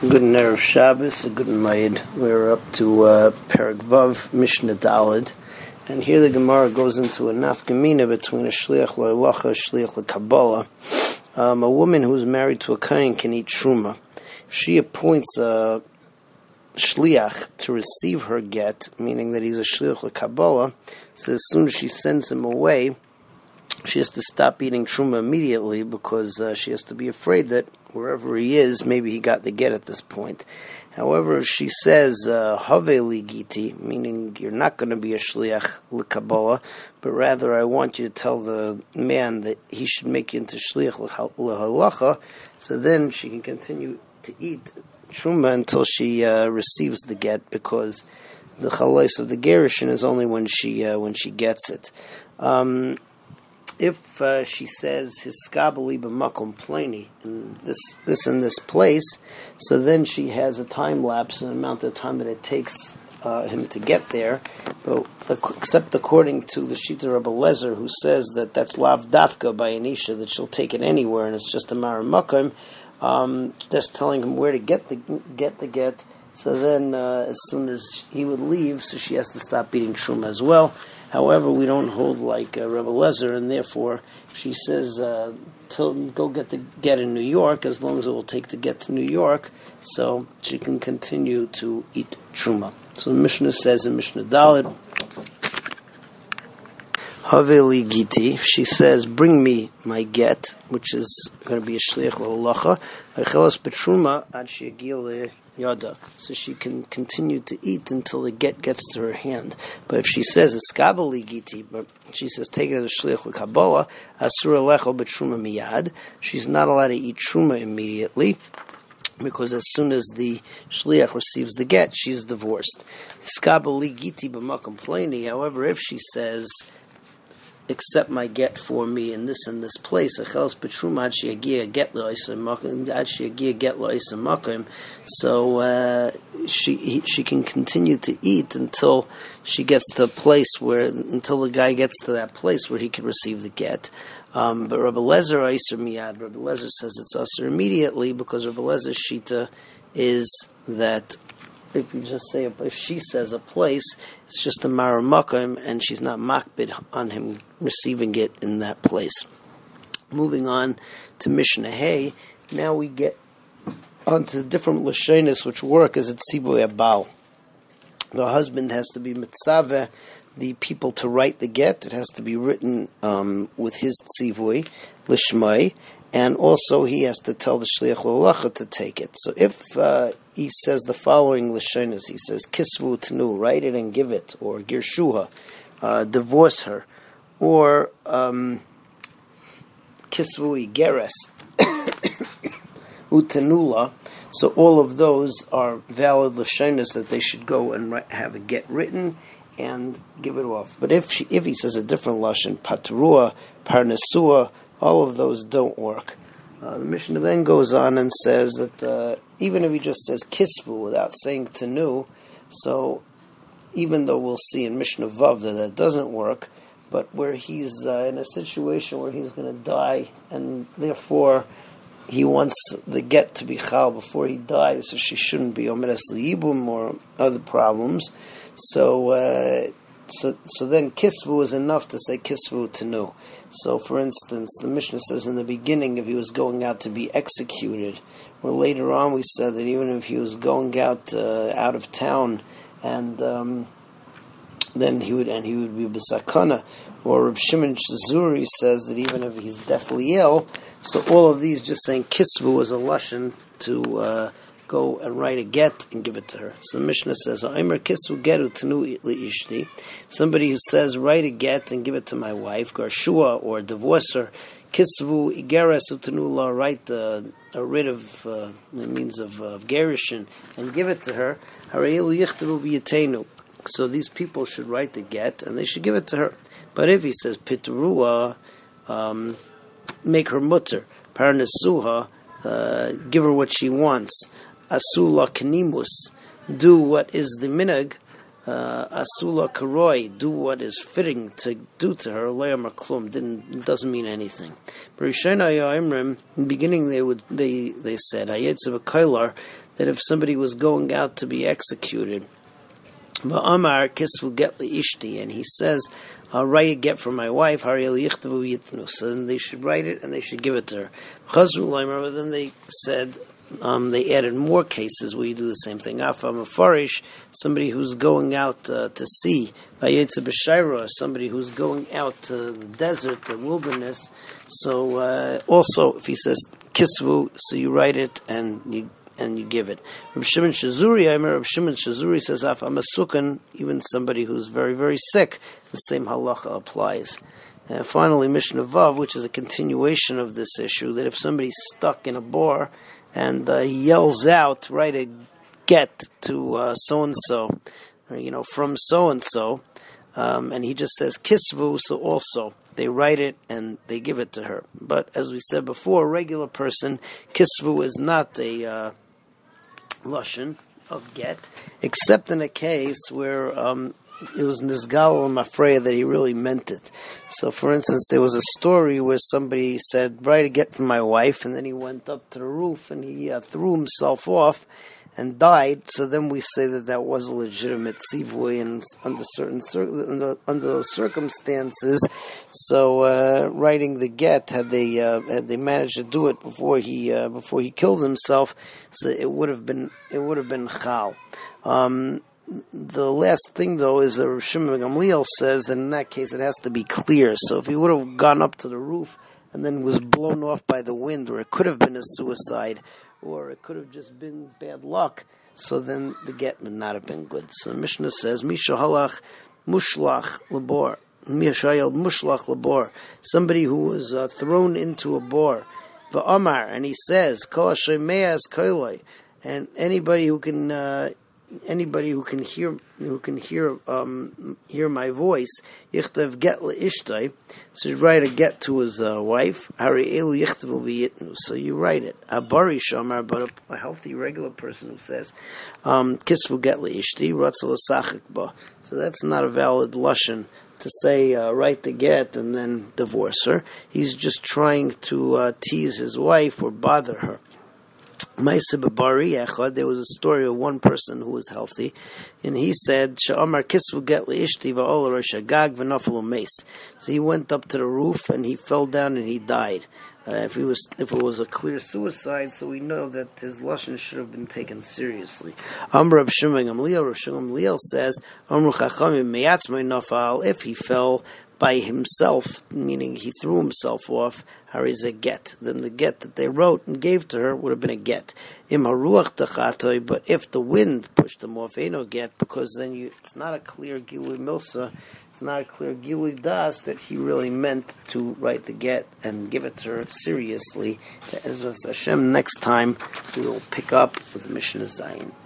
Good Erev Shabbos, a good Mayid. We're up to uh, Perek Vav, Mishnah Dalid. And here the Gemara goes into a nafkamina between a shliach lo'elacha, a shliach le'kabbalah. Um, a woman who's married to a kain can eat truma. If she appoints a shliach to receive her get, meaning that he's a shliach le'kabbalah, so as soon as she sends him away, she has to stop eating truma immediately because uh, she has to be afraid that wherever he is, maybe he got the get at this point. However, she says uh, have ligiti, meaning you're not going to be a shliach l'kabbalah, but rather I want you to tell the man that he should make you into shliach l'halacha. So then she can continue to eat truma until she uh, receives the get, because the chalais of the gerushin is only when she uh, when she gets it. Um, if uh, she says his skabali b'makom pleni in this this in this place, so then she has a time lapse and amount of time that it takes uh, him to get there. But except according to the Shita Rabbi Lezer, who says that that's lav dafka by Anisha, that she'll take it anywhere and it's just a maramakim, um, just telling him where to get the get the get. So then, uh, as soon as he would leave, so she has to stop eating truma as well. However, we don't hold like uh, Rebbe Lezer, and therefore she says, uh, "Go get the get in New York." As long as it will take to get to New York, so she can continue to eat truma. So the Mishnah says in Mishnah Dalit, Haveli Giti, she says, bring me my get, which is going to be a shliach l'holacha, achelas betruma ad she'agil yada, so she can continue to eat until the get gets to her hand. But if she says eskabeli giti, but she says take it as a shliach l'kabbalah, asura lechel betruma miyad, she's not allowed to eat truma immediately because as soon as the shliach receives the get, she's divorced. Skabali giti b'makom However, if she says accept my get for me in this and this place. So uh, she she can continue to eat until she gets to a place where until the guy gets to that place where he can receive the get. Um, but Rabbi Lezer Iser Miyad, Rabbi Lezer says it's Iser immediately because Rabbi Lezer's Shita is that if you just say if she says a place, it's just a maramakim, and she's not makbid on him receiving it in that place. Moving on to Mishnah Hay, now we get onto the different lashonis which work as a tziboy abal. The husband has to be mitzaveh, the people to write the get. It has to be written um, with his tzivoy, lishmai, and also he has to tell the shliach lolacha to take it. So if uh, he says the following lashonas, he says kisvu tnu, write it and give it, or girshuha, uh, divorce her, or um, kisvu igeres, utanula. So all of those are valid lashonas that they should go and write, have a get written and give it off. But if she, if he says a different lashon, patrua, parnesua, all of those don't work. Uh, the Mishnah then goes on and says that uh, even if he just says kisvu without saying tenu, so even though we'll see in Mishnah Vav that that doesn't work, but where he's uh, in a situation where he's going to die and therefore he wants the get to be chal before he dies, so she shouldn't be omedes liibum or other problems. So uh, so, so then kisvu is enough to say kisvu tenu. So, for instance, the Mishnah says in the beginning if he was going out to be executed, or later on we said that even if he was going out uh, out of town, and um, then he would and he would be besakana, or Reb Shimon Zuri says that even if he's deathly ill, so all of these just saying kisvu is a lushan to. Uh, go and write a get and give it to her. So the Mishnah says, "Aimer kisu getu tenu ishti." Somebody who says, "Write a get and give it to my wife," garshua or divorce her. Kisvu igeres utanula, write a, a writ of uh, the means of uh, and give it to her. So these people should write the get and they should give it to her. But if he says pitrua, um, make her mutter, parnasuha, uh, give her what she wants asula knimus, do what is the minag, uh, asula karoi, do what is fitting to do to her, didn't doesn't mean anything. Beginning they would they they said that if somebody was going out to be executed, Va'amar kisvu get ishti, and he says, I'll write a get for my wife, so then they should write it and they should give it to her. But then they said, um, they added more cases where you do the same thing. Afam farish, somebody who's going out uh, to sea. Vayetze somebody who's going out to the desert, the wilderness. So uh, also, if he says kisvu, so you write it and you and you give it. Reb Shimon Shazuri, I remember Reb Shimon Shazuri says, "Af amasukan, even somebody who's very very sick, the same halacha applies." And finally, Mishnah Vav, which is a continuation of this issue, that if somebody's stuck in a bar and uh, he yells out, write a get to so and so, you know, from so and so, and he just says kisvu, so also they write it and they give it to her. But as we said before, a regular person, kisvu is not a uh, lashon of get, except in a case where um, it was Nizgal Mafreya that he really meant it. So, for instance, there was a story where somebody said, "Write a get from my wife," and then he went up to the roof and he uh, threw himself off and died, so then we say that that was a legitimate tzivui and under certain under, under those circumstances. So uh, writing the get had they uh, had they managed to do it before he uh, before he killed himself, so it would have been it would have been chal. Um, the last thing, though, is that Shimon Gamliel says that in that case it has to be clear. So if he would have gone up to the roof and then was blown off by the wind, or it could have been a suicide, or it could have just been bad luck. So then the get would not have been good. So the Mishnah says, Misha halach mushlach labor. Mishayel mushlach labor. Somebody who was uh, thrown into a bore. Va'amar, and he says, Kol. And anybody who can uh, anybody who can hear who can hear um, hear my voice, yichtav get leishtai, so write a get to his uh, wife. Hari elu yichtav v'yitnu. So you write it. Abari shamar, but a, healthy regular person who says um, kisvu get leishti ratzal ba. So that's not a valid lashon to say uh, write the get and then divorce her. He's just trying to uh, tease his wife or bother her there was a story of one person who was healthy, and he said, "Sha'amar kisvu get ishti v'nafel So he went up to the roof and he fell down and he died. Uh, if he was, if it was a clear suicide, so we know that his lashon should have been taken seriously. Amr Rab Shimon Gamliel, says. If he fell by himself, meaning he threw himself off, is a get. Then the get that they wrote and gave to her would have been a get. Im but if the wind pushed them off, ain't no get, because then you, it's not a clear gilui milsa, it's not a clear gilui das that he really meant to write the get and give it to her seriously. As Hashem, next time we will pick up with Mishnah Zayin.